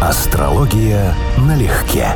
Астрология налегке.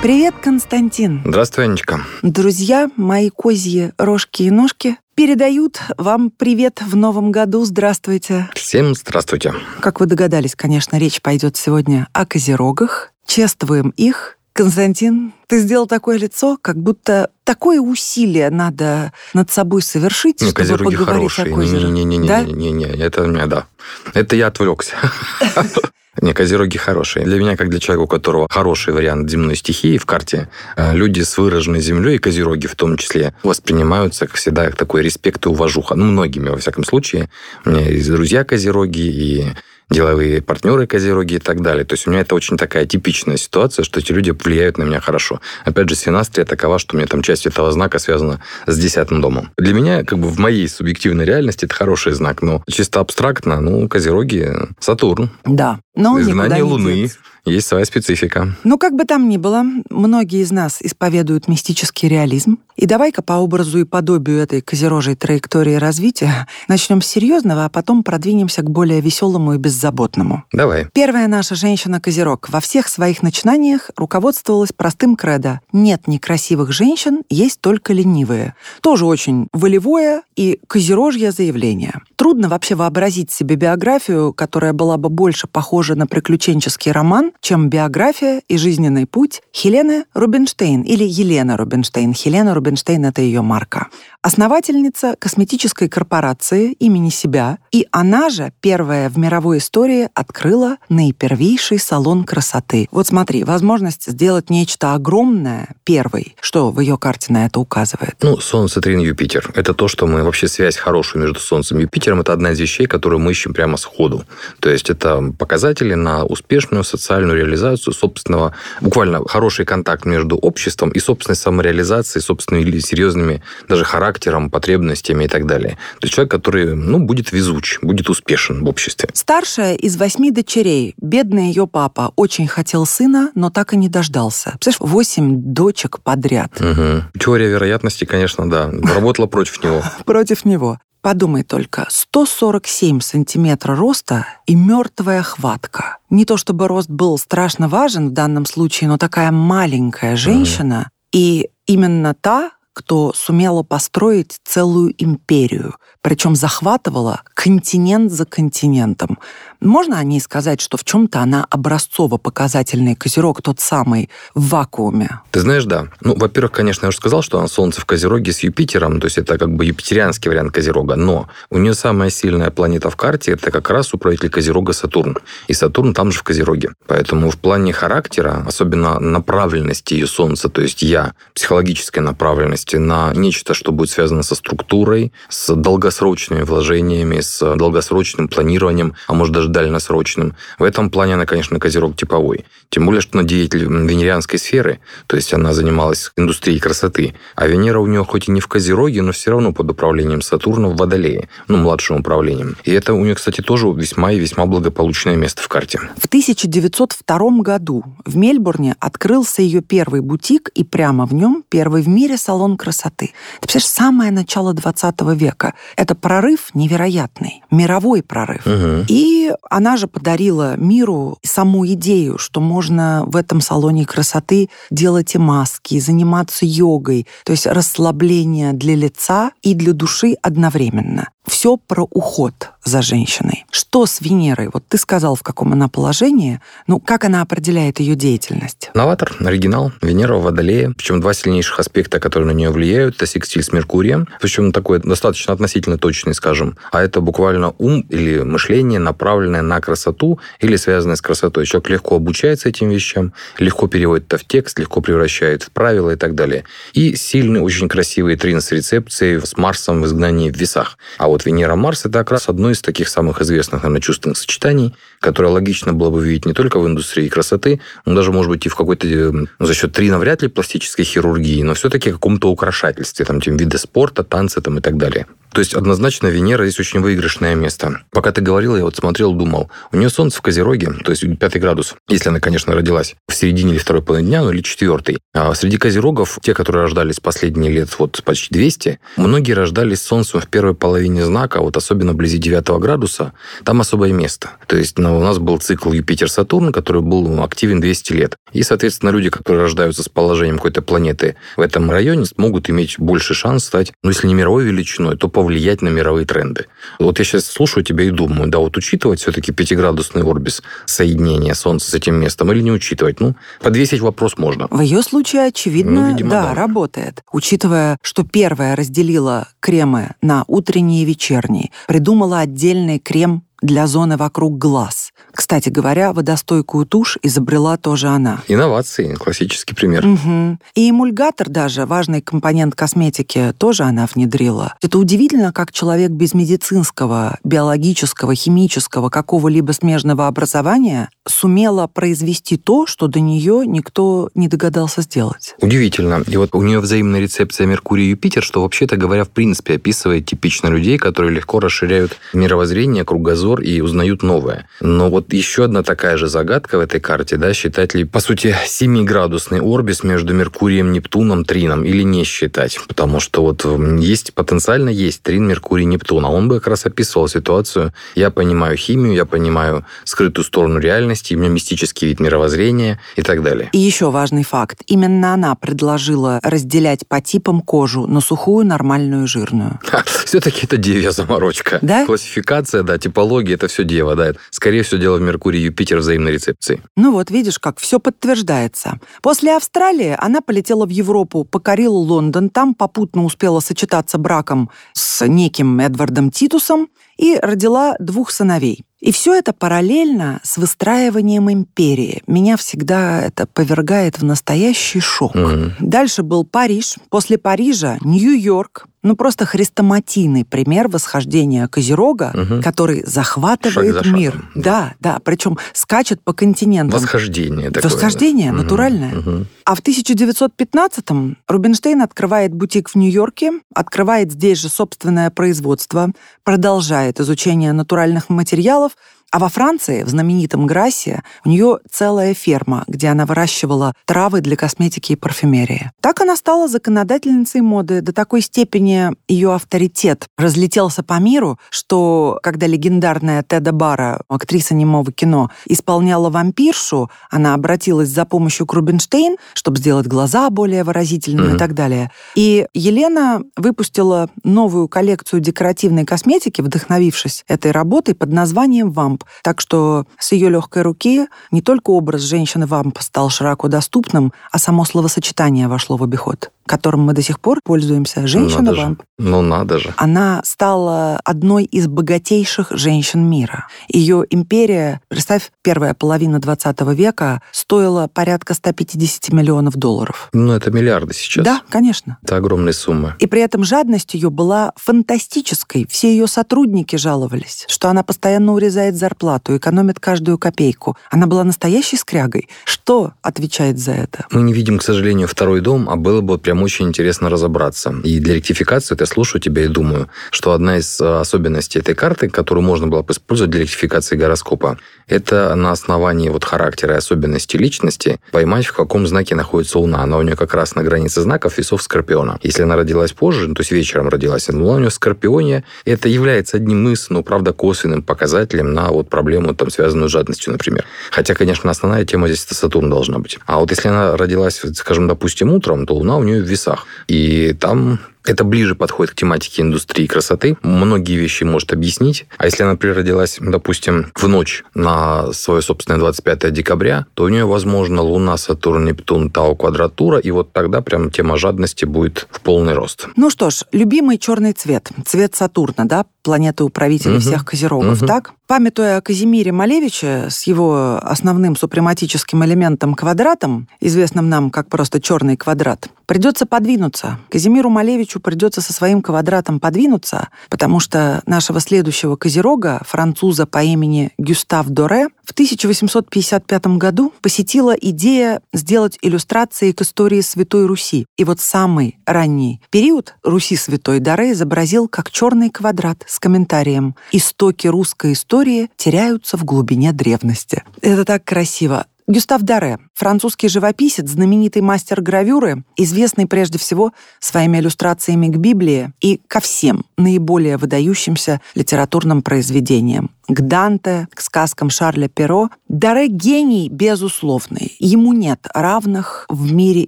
Привет, Константин. Здравствуй, Анечка. Друзья, мои козьи рожки и ножки передают вам привет в новом году. Здравствуйте. Всем здравствуйте. Как вы догадались, конечно, речь пойдет сегодня о козерогах. Чествуем их. Константин, ты сделал такое лицо, как будто такое усилие надо над собой совершить, Не, чтобы козероги поговорить хорошие. о козерогах. Не-не-не, Да? не, не, это у меня, да. Это я отвлекся. Не, козероги хорошие. Для меня, как для человека, у которого хороший вариант земной стихии в карте, э, люди с выраженной землей, и козероги в том числе, воспринимаются, как всегда, как такой респект и уважуха. Ну, многими, во всяком случае. У меня есть друзья козероги, и деловые партнеры козероги и так далее. То есть у меня это очень такая типичная ситуация, что эти люди влияют на меня хорошо. Опять же, синастрия такова, что у меня там часть этого знака связана с десятым домом. Для меня, как бы в моей субъективной реальности, это хороший знак, но чисто абстрактно, ну, козероги, Сатурн, Да. Но знание не Луны, деться. есть своя специфика. Ну, как бы там ни было, многие из нас исповедуют мистический реализм. И давай-ка по образу и подобию этой козерожей траектории развития начнем с серьезного, а потом продвинемся к более веселому и беззаботному. Давай. Первая наша женщина-козерог во всех своих начинаниях руководствовалась простым кредо. Нет некрасивых женщин, есть только ленивые. Тоже очень волевое и козерожье заявление. Трудно вообще вообразить себе биографию, которая была бы больше похожа на приключенческий роман, чем биография и жизненный путь Хелены Рубинштейн или Елена Рубинштейн. Хелена Рубинштейн — это ее марка. Основательница косметической корпорации имени себя, и она же первая в мировой истории открыла наипервейший салон красоты. Вот смотри, возможность сделать нечто огромное первой. Что в ее карте на это указывает? Ну, Солнце, Трин, Юпитер. Это то, что мы вообще связь хорошую между Солнцем и Юпитером. Это одна из вещей, которую мы ищем прямо сходу. То есть это показатели на успешную социальную реализацию собственного, буквально хороший контакт между обществом и собственной самореализацией, собственными серьезными даже характером, потребностями и так далее. То есть человек, который, ну, будет везуч, будет успешен в обществе. Старшая из восьми дочерей, бедный ее папа, очень хотел сына, но так и не дождался. Представляешь, восемь дочек подряд Мгм. Теория вероятности, конечно, да, работала против него. против него. Подумай только, 147 сантиметра роста и мертвая хватка. Не то чтобы рост был страшно важен в данном случае, но такая маленькая женщина и именно та, кто сумела построить целую империю, причем захватывала континент за континентом. Можно о ней сказать, что в чем-то она образцово-показательный козерог, тот самый в вакууме? Ты знаешь, да. Ну, во-первых, конечно, я уже сказал, что она Солнце в Козероге с Юпитером, то есть это как бы юпитерианский вариант Козерога, но у нее самая сильная планета в карте это как раз управитель Козерога Сатурн. И Сатурн там же в Козероге. Поэтому в плане характера, особенно направленности ее Солнца, то есть я, психологической направленности на нечто, что будет связано со структурой, с долгосрочными вложениями, с долгосрочным планированием, а может даже дальносрочным. В этом плане она, конечно, Козерог типовой. Тем более, что она деятель венерианской сферы, то есть она занималась индустрией красоты. А Венера у нее хоть и не в Козероге, но все равно под управлением Сатурна в Водолее, ну, младшим управлением. И это у нее, кстати, тоже весьма и весьма благополучное место в карте. В 1902 году в Мельбурне открылся ее первый бутик, и прямо в нем первый в мире салон красоты. Ты представляешь, самое начало 20 века. Это прорыв невероятный, мировой прорыв. Мгм. И она же подарила миру саму идею, что можно в этом салоне красоты делать и маски, и заниматься йогой, то есть расслабление для лица и для души одновременно. Все про уход за женщиной. Что с Венерой? Вот ты сказал, в каком она положении. Ну, как она определяет ее деятельность? Новатор, оригинал, Венера в Водолее. Причем два сильнейших аспекта, которые на нее влияют, это секстиль с Меркурием. Причем такой достаточно относительно точный, скажем. А это буквально ум или мышление, направленное на красоту или связанное с красотой. Человек легко обучается этим вещам, легко переводит это в текст, легко превращает в правила и так далее. И сильный, очень красивый трин с рецепцией с Марсом в изгнании в весах. А вот Венера-Марс – это как раз одно из таких самых известных, наверное, чувственных сочетаний, которое логично было бы видеть не только в индустрии красоты, но даже, может быть, и в какой-то, ну, за счет трина вряд ли пластической хирургии, но все-таки каком-то украшательстве, там, тем виды спорта, танцы там, и так далее. То есть однозначно Венера здесь очень выигрышное место. Пока ты говорила, я вот смотрел, думал, у нее Солнце в Козероге, то есть пятый градус, если она, конечно, родилась в середине или второй половины дня, ну или четвертый. А среди Козерогов, те, которые рождались последние лет вот почти 200, многие рождались Солнцем в первой половине знака, вот особенно вблизи 9 градуса, там особое место. То есть ну, у нас был цикл Юпитер-Сатурн, который был активен 200 лет. И, соответственно, люди, которые рождаются с положением какой-то планеты в этом районе, могут иметь больше шанс стать, ну, если не мировой величиной, то повлиять на мировые тренды. Вот я сейчас слушаю тебя и думаю, да, вот учитывать все-таки пятиградусный орбис соединения Солнца с этим местом или не учитывать? Ну, подвесить вопрос можно. В ее случае, очевидно, ну, видимо, да, да, работает. Учитывая, что первая разделила кремы на утренние и вечерние, придумала отдельный крем для зоны вокруг глаз. Кстати говоря, водостойкую тушь изобрела тоже она. Инновации, классический пример. Угу. И эмульгатор даже, важный компонент косметики, тоже она внедрила. Это удивительно, как человек без медицинского, биологического, химического, какого-либо смежного образования сумела произвести то, что до нее никто не догадался сделать. Удивительно. И вот у нее взаимная рецепция Меркурий-Юпитер, что вообще-то говоря, в принципе, описывает типично людей, которые легко расширяют мировоззрение, кругозор и узнают новое. Но вот еще одна такая же загадка в этой карте, да, считать ли, по сути, 7-градусный орбис между Меркурием, Нептуном, Трином или не считать? Потому что вот есть, потенциально есть Трин, Меркурий, Нептун, а он бы как раз описывал ситуацию. Я понимаю химию, я понимаю скрытую сторону реальности, у меня мистический вид мировоззрения и так далее. И еще важный факт. Именно она предложила разделять по типам кожу на сухую, нормальную жирную. Все-таки это девья заморочка. Да? Классификация, да, типология, это все дева, да. Скорее всего, дело в Меркурий Юпитер взаимной рецепции. Ну вот, видишь, как все подтверждается. После Австралии она полетела в Европу, покорила Лондон, там попутно успела сочетаться браком с неким Эдвардом Титусом и родила двух сыновей. И все это параллельно с выстраиванием империи. Меня всегда это повергает в настоящий шок. Mm-hmm. Дальше был Париж, после Парижа Нью-Йорк, ну просто хрестоматийный пример восхождения Козерога, угу. который захватывает мир. Да, да, причем скачет по континентам. Восхождение такое. Восхождение да. натуральное. Угу. А в 1915-м Рубинштейн открывает бутик в Нью-Йорке, открывает здесь же собственное производство, продолжает изучение натуральных материалов, а во Франции, в знаменитом Грассе, у нее целая ферма, где она выращивала травы для косметики и парфюмерии. Так она стала законодательницей моды. До такой степени ее авторитет разлетелся по миру, что когда легендарная Теда Бара, актриса немого кино, исполняла вампиршу, она обратилась за помощью к Рубинштейн, чтобы сделать глаза более выразительными mm-hmm. и так далее. И Елена выпустила новую коллекцию декоративной косметики, вдохновившись этой работой под названием «Вамп». Так что с ее легкой руки не только образ женщины-вамп стал широко доступным, а само словосочетание вошло в обиход которым мы до сих пор пользуемся. Женщина-вамп. Ну, надо же. Она стала одной из богатейших женщин мира. Ее империя, представь, первая половина 20 века стоила порядка 150 миллионов долларов. Ну, это миллиарды сейчас. Да, конечно. Это огромные суммы. И при этом жадность ее была фантастической. Все ее сотрудники жаловались, что она постоянно урезает зарплату, экономит каждую копейку. Она была настоящей скрягой. Что отвечает за это? Мы не видим, к сожалению, второй дом, а было бы прям прям очень интересно разобраться. И для ректификации, вот я слушаю тебя и думаю, что одна из э, особенностей этой карты, которую можно было бы использовать для ректификации гороскопа, это на основании вот характера и особенностей личности поймать, в каком знаке находится Луна. Она у нее как раз на границе знаков весов Скорпиона. Если она родилась позже, ну, то есть вечером родилась, Луна у нее в Скорпионе, это является одним из, ну, правда, косвенным показателем на вот проблему, там, связанную с жадностью, например. Хотя, конечно, основная тема здесь это Сатурн должна быть. А вот если она родилась, скажем, допустим, утром, то Луна у нее весах. И там это ближе подходит к тематике индустрии красоты. Многие вещи может объяснить. А если она, например, родилась, допустим, в ночь на свое собственное 25 декабря, то у нее, возможно, Луна, Сатурн, Нептун, Тау, квадратура, и вот тогда прям тема жадности будет в полный рост. Ну что ж, любимый черный цвет. Цвет Сатурна, да, планеты управителя угу. всех козерогов, угу. так? Памятуя о Казимире Малевиче с его основным супрематическим элементом квадратом, известным нам как просто черный квадрат, придется подвинуться. Казимиру Малевичу придется со своим квадратом подвинуться, потому что нашего следующего козерога, француза по имени Гюстав Доре, в 1855 году посетила идея сделать иллюстрации к истории Святой Руси. И вот самый ранний период Руси Святой Даре изобразил как черный квадрат с комментарием «Истоки русской истории теряются в глубине древности». Это так красиво. Гюстав Даре, французский живописец, знаменитый мастер гравюры, известный прежде всего своими иллюстрациями к Библии и ко всем наиболее выдающимся литературным произведениям к Данте, к сказкам Шарля Перо. Даре гений безусловный. Ему нет равных в мире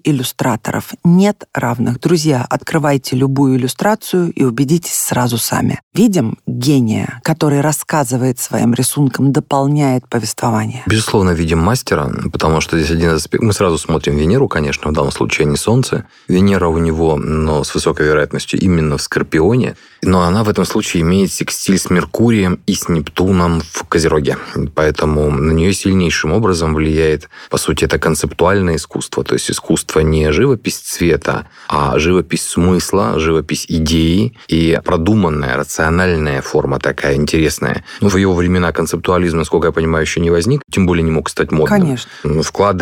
иллюстраторов. Нет равных. Друзья, открывайте любую иллюстрацию и убедитесь сразу сами. Видим гения, который рассказывает своим рисунком, дополняет повествование. Безусловно, видим мастера, потому что здесь один из аспектов. Мы сразу смотрим Венеру, конечно, в данном случае, а не Солнце. Венера у него, но с высокой вероятностью именно в Скорпионе. Но она в этом случае имеет секстиль с Меркурием и с Нептуном в Козероге. Поэтому на нее сильнейшим образом влияет, по сути, это концептуальное искусство. То есть искусство не живопись цвета, а живопись смысла, живопись идеи и продуманная, рациональная форма такая интересная. Ну, в его времена концептуализм, насколько я понимаю, еще не возник, тем более не мог стать модным. Конечно.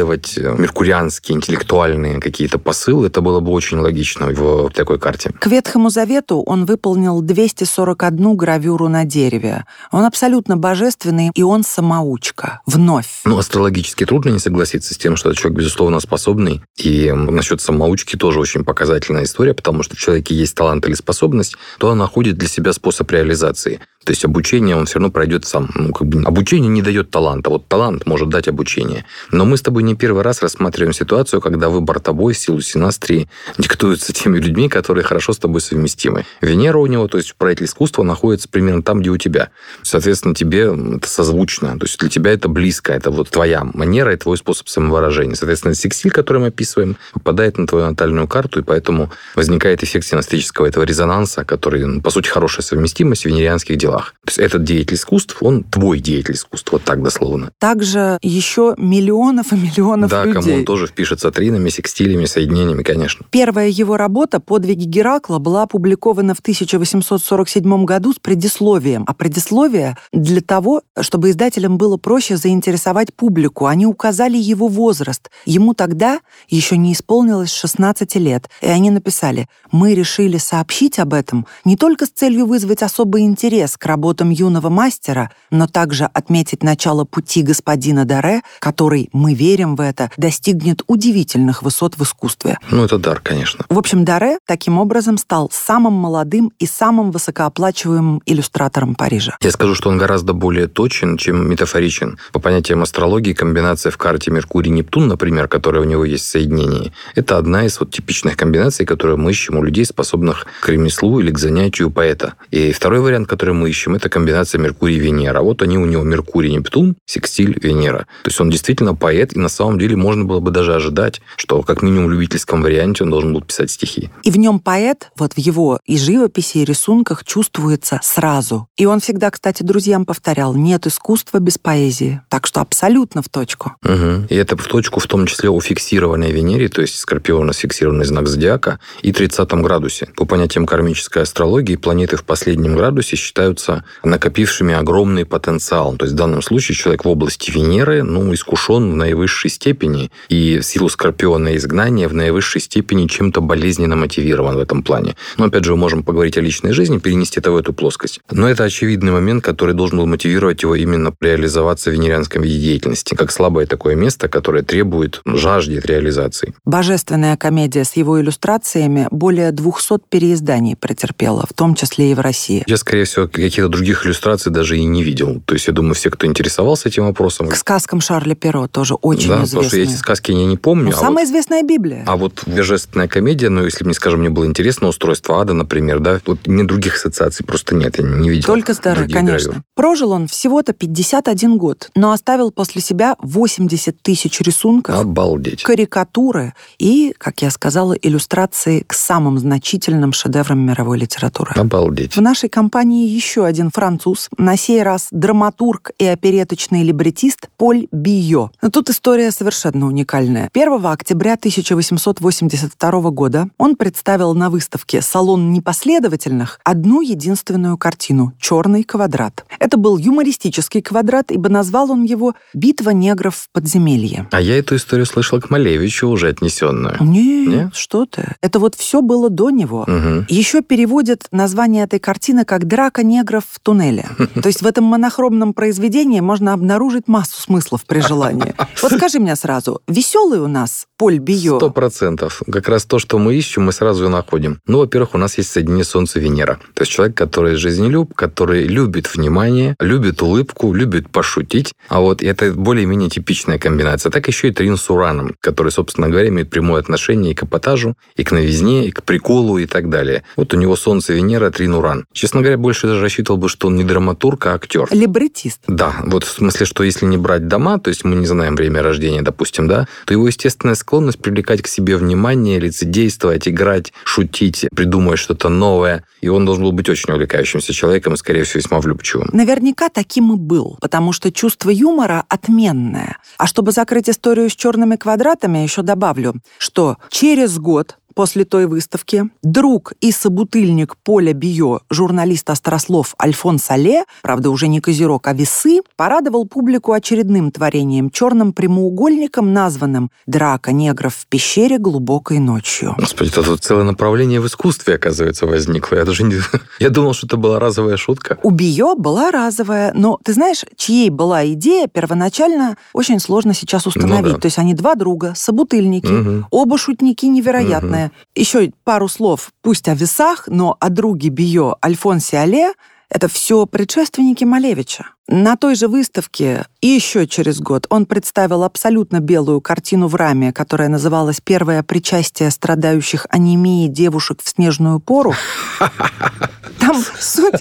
Вкладывать меркурианские, интеллектуальные какие-то посылы, это было бы очень логично в такой карте. К Ветхому Завету он выполнил выполнил 241 гравюру на дереве. Он абсолютно божественный, и он самоучка. Вновь. Ну, астрологически трудно не согласиться с тем, что этот человек, безусловно, способный. И насчет самоучки тоже очень показательная история, потому что в человеке есть талант или способность, то он находит для себя способ реализации. То есть обучение он все равно пройдет сам. Ну, как бы обучение не дает таланта. Вот талант может дать обучение. Но мы с тобой не первый раз рассматриваем ситуацию, когда выбор тобой в силу синастрии диктуется теми людьми, которые хорошо с тобой совместимы. Венера у него, то есть правитель искусства, находится примерно там, где у тебя. Соответственно, тебе это созвучно. То есть для тебя это близко. Это вот твоя манера и твой способ самовыражения. Соответственно, сексиль, который мы описываем, попадает на твою натальную карту, и поэтому возникает эффект синастрического этого резонанса, который, по сути, хорошая совместимость венерианских делах делах. То есть этот деятель искусств, он твой деятель искусств, вот так дословно. Также еще миллионов и миллионов да, людей. Да, кому он тоже впишется тринами, секстилями, соединениями, конечно. Первая его работа «Подвиги Геракла» была опубликована в 1847 году с предисловием. А предисловие для того, чтобы издателям было проще заинтересовать публику. Они указали его возраст. Ему тогда еще не исполнилось 16 лет. И они написали, мы решили сообщить об этом не только с целью вызвать особый интерес к работам юного мастера, но также отметить начало пути господина Даре, который, мы верим в это, достигнет удивительных высот в искусстве. Ну, это дар, конечно. В общем, Даре таким образом стал самым молодым и самым высокооплачиваемым иллюстратором Парижа. Я скажу, что он гораздо более точен, чем метафоричен. По понятиям астрологии, комбинация в карте Меркурий-Нептун, например, которая у него есть в соединении, это одна из вот типичных комбинаций, которые мы ищем у людей, способных к ремеслу или к занятию поэта. И второй вариант, который мы ищем, ищем, это комбинация Меркурий-Венера. Вот они у него Меркурий-Нептун, секстиль Венера. То есть он действительно поэт, и на самом деле можно было бы даже ожидать, что как минимум в любительском варианте он должен был писать стихи. И в нем поэт, вот в его и живописи, и рисунках чувствуется сразу. И он всегда, кстати, друзьям повторял, нет искусства без поэзии. Так что абсолютно в точку. Угу. И это в точку в том числе у фиксированной Венере, то есть Скорпиона фиксированный знак зодиака, и 30 градусе. По понятиям кармической астрологии, планеты в последнем градусе считаются являются накопившими огромный потенциал. То есть в данном случае человек в области Венеры ну, искушен в наивысшей степени, и в силу Скорпиона изгнания в наивысшей степени чем-то болезненно мотивирован в этом плане. Но опять же, мы можем поговорить о личной жизни, перенести это в эту плоскость. Но это очевидный момент, который должен был мотивировать его именно реализоваться в венерианском виде деятельности, как слабое такое место, которое требует, жаждет реализации. Божественная комедия с его иллюстрациями более 200 переизданий претерпела, в том числе и в России. Я, скорее всего, каких-то других иллюстраций даже и не видел. То есть, я думаю, все, кто интересовался этим вопросом... К сказкам Шарля Перо тоже очень да, известные. потому что эти сказки я не помню. Ну, а самая вот, известная Библия. А вот божественная комедия, ну, если мне, скажем, мне было интересно устройство ада, например, да, вот мне других ассоциаций просто нет, я не видел. Только старые, конечно. Гравюр. Прожил он всего-то 51 год, но оставил после себя 80 тысяч рисунков. Обалдеть. Карикатуры и, как я сказала, иллюстрации к самым значительным шедеврам мировой литературы. Обалдеть. В нашей компании еще еще один француз, на сей раз драматург и опереточный либретист Поль Био. Но тут история совершенно уникальная. 1 октября 1882 года он представил на выставке «Салон непоследовательных» одну единственную картину «Черный квадрат». Это был юмористический квадрат, ибо назвал он его «Битва негров в подземелье». А я эту историю слышал к Малевичу уже отнесенную. Нет, Нет? что ты. Это вот все было до него. Угу. Еще переводят название этой картины как «Драка негров в туннеле». То есть в этом монохромном произведении можно обнаружить массу смыслов при желании. Вот скажи мне сразу, веселый у нас Поль Био? Сто процентов. Как раз то, что мы ищем, мы сразу и находим. Ну, во-первых, у нас есть соединение Солнца-Венера. То есть человек, который жизнелюб, который любит внимание, любит улыбку, любит пошутить. А вот это более-менее типичная комбинация. Так еще и Трин с Ураном, который, собственно говоря, имеет прямое отношение и к эпатажу, и к новизне, и к приколу, и так далее. Вот у него Солнце, Венера, Трин, Уран. Честно говоря, больше даже рассчитывал бы, что он не драматург, а актер. Либретист. Да, вот в смысле, что если не брать дома, то есть мы не знаем время рождения, допустим, да, то его естественная склонность привлекать к себе внимание, лицедействовать, играть, шутить, придумывать что-то новое. И он должен был быть очень увлекающимся человеком и, скорее всего, весьма влюбчивым. Наверняка таким и был, потому что чувство юмора отменное. А чтобы закрыть историю с черными квадратами, еще добавлю, что через год после той выставки друг и собутыльник Поля Био, журналист Острослов Альфон Сале, правда уже не козерог, а весы, порадовал публику очередным творением, черным прямоугольником, названным «Драка негров в пещере глубокой ночью». Господи, это тут целое направление в искусстве, оказывается, возникло. Я даже не... Я думал, что это была разовая шутка. У Био была разовая, но ты знаешь, чьей была идея, первоначально очень сложно сейчас установить. Ну, да. То есть они два друга, собутыльники, угу. оба шутники невероятные. Угу. Еще пару слов, пусть о весах, но о друге Био Альфонсе Але это все предшественники Малевича. На той же выставке и еще через год он представил абсолютно белую картину в раме, которая называлась «Первое причастие страдающих анемией девушек в снежную пору». Там суть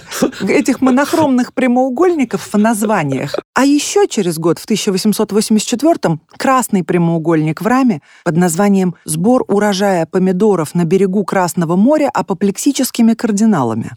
этих монохромных прямоугольников в названиях. А еще через год, в 1884-м, красный прямоугольник в раме под названием «Сбор урожая помидоров на берегу Красного моря апоплексическими кардиналами».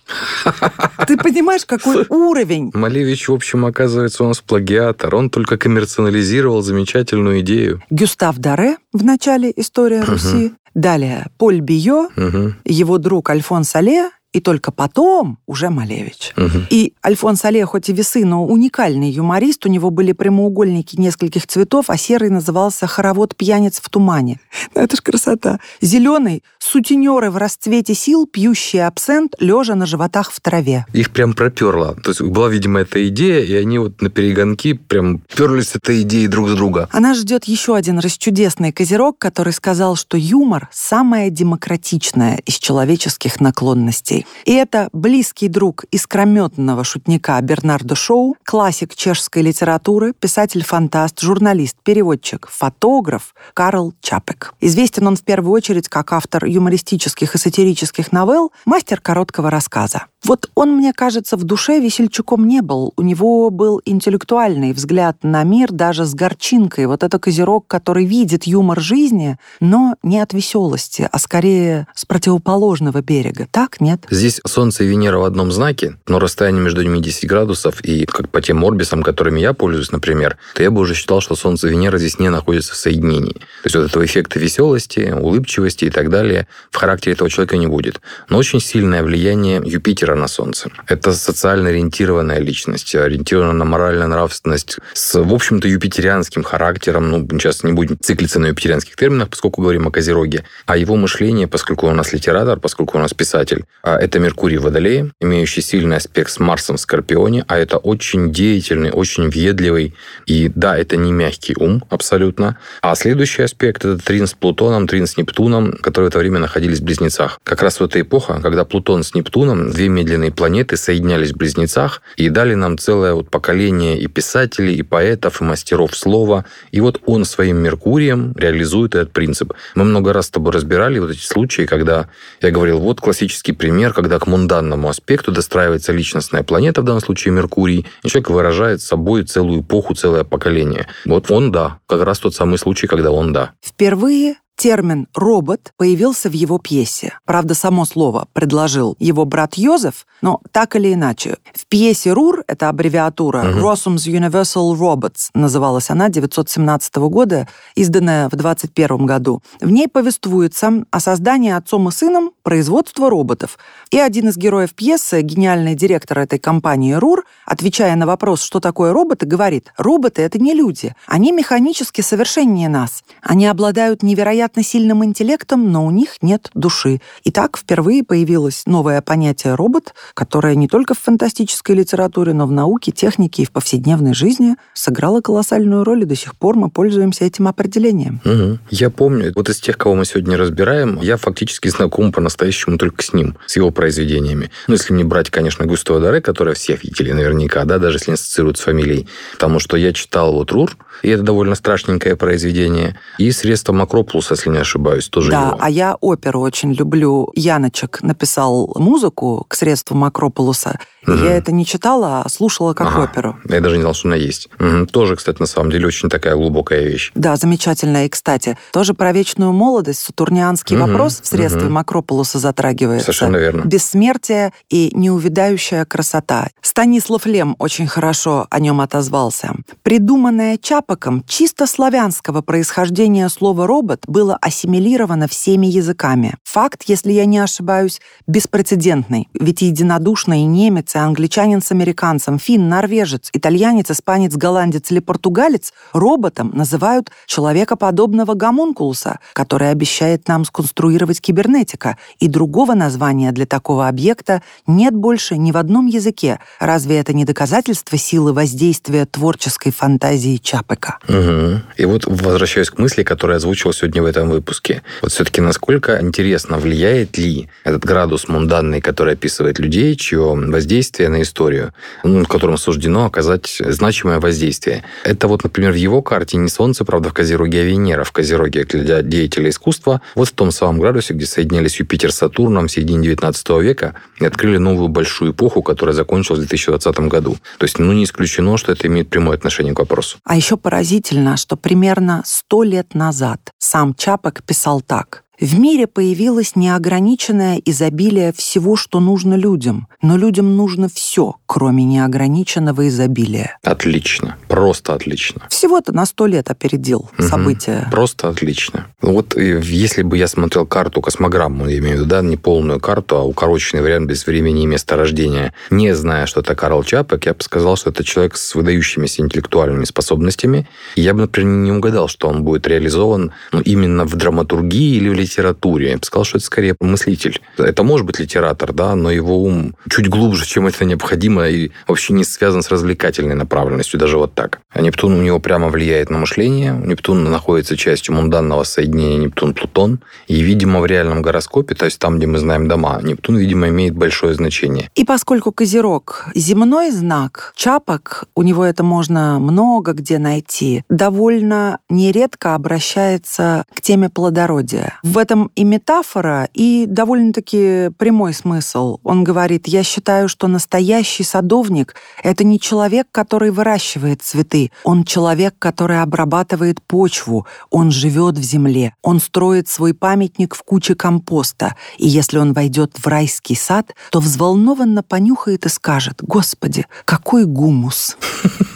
Ты понимаешь, какой уровень? Малевич, в общем, оказывается, у нас плагиатор. Он только коммерциализировал замечательную идею. Гюстав Даре в начале «История Руси». Далее Поль Био, угу. его друг Альфонс Але и только потом уже Малевич. Угу. И Альфонс Оле, хоть и весы, но уникальный юморист, у него были прямоугольники нескольких цветов, а серый назывался «Хоровод пьяниц в тумане». Ну, это ж красота. Зеленый — сутенеры в расцвете сил, пьющие абсент, лежа на животах в траве. Их прям проперло. То есть была, видимо, эта идея, и они вот на перегонки прям перлись с этой идеей друг с друга. Она ждет еще один расчудесный козерог, который сказал, что юмор — самое демократичное из человеческих наклонностей. И это близкий друг искрометного шутника Бернардо Шоу, классик чешской литературы, писатель-фантаст, журналист, переводчик, фотограф Карл Чапек. Известен он в первую очередь как автор юмористических и сатирических новелл, мастер короткого рассказа. Вот он, мне кажется, в душе весельчаком не был. У него был интеллектуальный взгляд на мир даже с горчинкой. Вот это козерог, который видит юмор жизни, но не от веселости, а скорее с противоположного берега. Так, нет? Здесь Солнце и Венера в одном знаке, но расстояние между ними 10 градусов, и как по тем орбисам, которыми я пользуюсь, например, то я бы уже считал, что Солнце и Венера здесь не находятся в соединении. То есть вот этого эффекта веселости, улыбчивости и так далее в характере этого человека не будет. Но очень сильное влияние Юпитера на Солнце. Это социально ориентированная личность, ориентирована на моральную нравственность с, в общем-то, юпитерианским характером. Ну, сейчас не будем циклиться на юпитерианских терминах, поскольку говорим о Козероге. А его мышление, поскольку у нас литератор, поскольку у нас писатель, а это Меркурий в Водолее, имеющий сильный аспект с Марсом в Скорпионе, а это очень деятельный, очень въедливый. И да, это не мягкий ум абсолютно. А следующий аспект – это Трин с Плутоном, Трин с Нептуном, которые в это время находились в Близнецах. Как раз в эта эпоха, когда Плутон с Нептуном, две медленные планеты, соединялись в Близнецах и дали нам целое вот поколение и писателей, и поэтов, и мастеров слова. И вот он своим Меркурием реализует этот принцип. Мы много раз с тобой разбирали вот эти случаи, когда я говорил, вот классический пример пример, когда к мунданному аспекту достраивается личностная планета, в данном случае Меркурий, и человек выражает собой целую эпоху, целое поколение. Вот он да, как раз тот самый случай, когда он да. Впервые Термин «робот» появился в его пьесе. Правда, само слово предложил его брат Йозеф, но так или иначе. В пьесе «Рур» — это аббревиатура uh-huh. Rossum's Universal Robots, называлась она 917 года, изданная в 21 году. В ней повествуется о создании отцом и сыном производства роботов. И один из героев пьесы, гениальный директор этой компании «Рур», отвечая на вопрос, что такое роботы, говорит, роботы — это не люди, они механически совершеннее нас. Они обладают невероятно сильным интеллектом, но у них нет души. И так впервые появилось новое понятие «робот», которое не только в фантастической литературе, но в науке, технике и в повседневной жизни сыграло колоссальную роль, и до сих пор мы пользуемся этим определением. Угу. Я помню, вот из тех, кого мы сегодня разбираем, я фактически знаком по-настоящему только с ним, с его произведениями. Ну, если не брать, конечно, Густава Даре, которое все видели наверняка, да, даже если не ассоциируют с фамилией. Потому что я читал вот Рур, и это довольно страшненькое произведение. И «Средства Макроплуса», если не ошибаюсь, тоже Да, его. а я оперу очень люблю. Яночек написал музыку к «Средству Макрополуса». Угу. Я это не читала, а слушала как ага. оперу. Я даже не знал, что она есть. Угу. Тоже, кстати, на самом деле очень такая глубокая вещь. Да, замечательная. И, кстати, тоже про вечную молодость, сатурнианский угу. вопрос в «Средстве угу. Макрополуса» затрагивается. Совершенно верно. Бессмертие и неувидающая красота. Станислав Лем очень хорошо о нем отозвался. Придуманное Чапоком чисто славянского происхождения слово «робот» было ассимилировано всеми языками. Факт, если я не ошибаюсь, беспрецедентный. Ведь единодушно и немец, и англичанин с американцем, фин, норвежец, итальянец, испанец, голландец или португалец роботом называют человека подобного гомункулуса, который обещает нам сконструировать кибернетика, и другого названия для такого объекта нет больше ни в одном языке. Разве это не доказательство силы воздействия творческой фантазии Чапека? Угу. И вот возвращаюсь к мысли, которую я озвучил сегодня в этом выпуске. Вот все-таки насколько интересно, влияет ли этот градус мунданный, который описывает людей, чье воздействие на историю, ну, которым суждено оказать значимое воздействие. Это вот, например, в его карте не Солнце, правда, в Козероге, а Венера в Козероге для деятелей искусства, вот в том самом градусе, где соединялись Юпитер с Сатурном в середине 19 века и открыли новую большую эпоху, которая закончилась в 2020 году. То есть, ну, не исключено, что это имеет прямое отношение к вопросу. А еще поразительно, что примерно сто лет назад сам Чапок писал так. В мире появилось неограниченное изобилие всего, что нужно людям, но людям нужно все, кроме неограниченного изобилия. Отлично, просто отлично. Всего-то на сто лет опередил угу. события. Просто отлично. Ну вот если бы я смотрел карту, космограмму, я имею в виду, да, не полную карту, а укороченный вариант без времени и места рождения, не зная, что это Карл Чапек, я бы сказал, что это человек с выдающимися интеллектуальными способностями. И я бы, например, не угадал, что он будет реализован ну, именно в драматургии или в литературе. Я бы сказал, что это скорее мыслитель. Это может быть литератор, да, но его ум чуть глубже, чем это необходимо, и вообще не связан с развлекательной направленностью, даже вот так. А Нептун у него прямо влияет на мышление. Нептун находится частью мунданного соединения Нептун-Плутон. И, видимо, в реальном гороскопе, то есть там, где мы знаем дома, Нептун, видимо, имеет большое значение. И поскольку Козерог – земной знак, Чапок, у него это можно много где найти, довольно нередко обращается к теме плодородия. В этом и метафора, и довольно-таки прямой смысл. Он говорит, я считаю, что настоящий садовник — это не человек, который выращивает цветы, он человек, который обрабатывает почву, он живет в земле, он строит свой памятник в куче компоста, и если он войдет в райский сад, то взволнованно понюхает и скажет, «Господи, какой гумус!»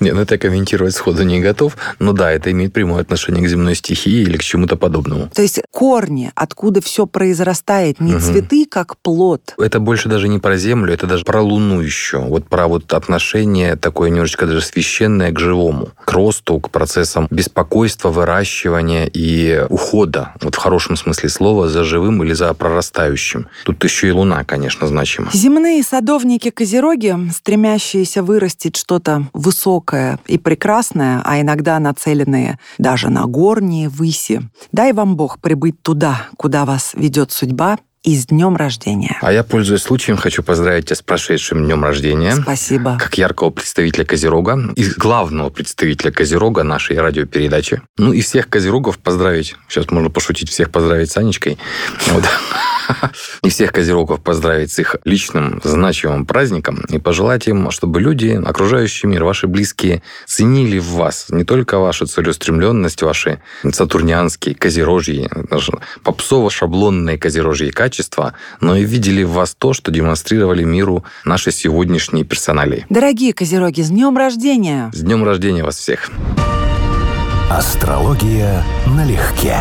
Не, ну это комментировать сходу не готов. Но да, это имеет прямое отношение к земной стихии или к чему-то подобному. То есть корни, откуда все произрастает, не угу. цветы, как плод. Это больше даже не про землю, это даже про Луну еще. Вот про вот отношение такое немножечко даже священное к живому, к росту, к процессам беспокойства, выращивания и ухода, вот в хорошем смысле слова, за живым или за прорастающим. Тут еще и Луна, конечно, значима. Земные садовники-козероги, стремящиеся вырастить что-то высокое и прекрасное, а иногда нацеленные даже на горние выси. Дай вам Бог прибыть туда, куда вас ведет судьба, и с днем рождения. А я, пользуясь случаем, хочу поздравить тебя с прошедшим днем рождения. Спасибо. Как яркого представителя Козерога и главного представителя Козерога нашей радиопередачи. Ну и всех Козерогов поздравить. Сейчас можно пошутить, всех поздравить с Анечкой. Вот. И всех козерогов поздравить с их личным значимым праздником и пожелать им, чтобы люди, окружающий мир, ваши близкие, ценили в вас не только вашу целеустремленность, ваши сатурнианские, козерожьи, попсово-шаблонные козерожьи качества, но и видели в вас то, что демонстрировали миру наши сегодняшние персонали. Дорогие козероги, с днем рождения! С днем рождения вас всех! Астрология налегке.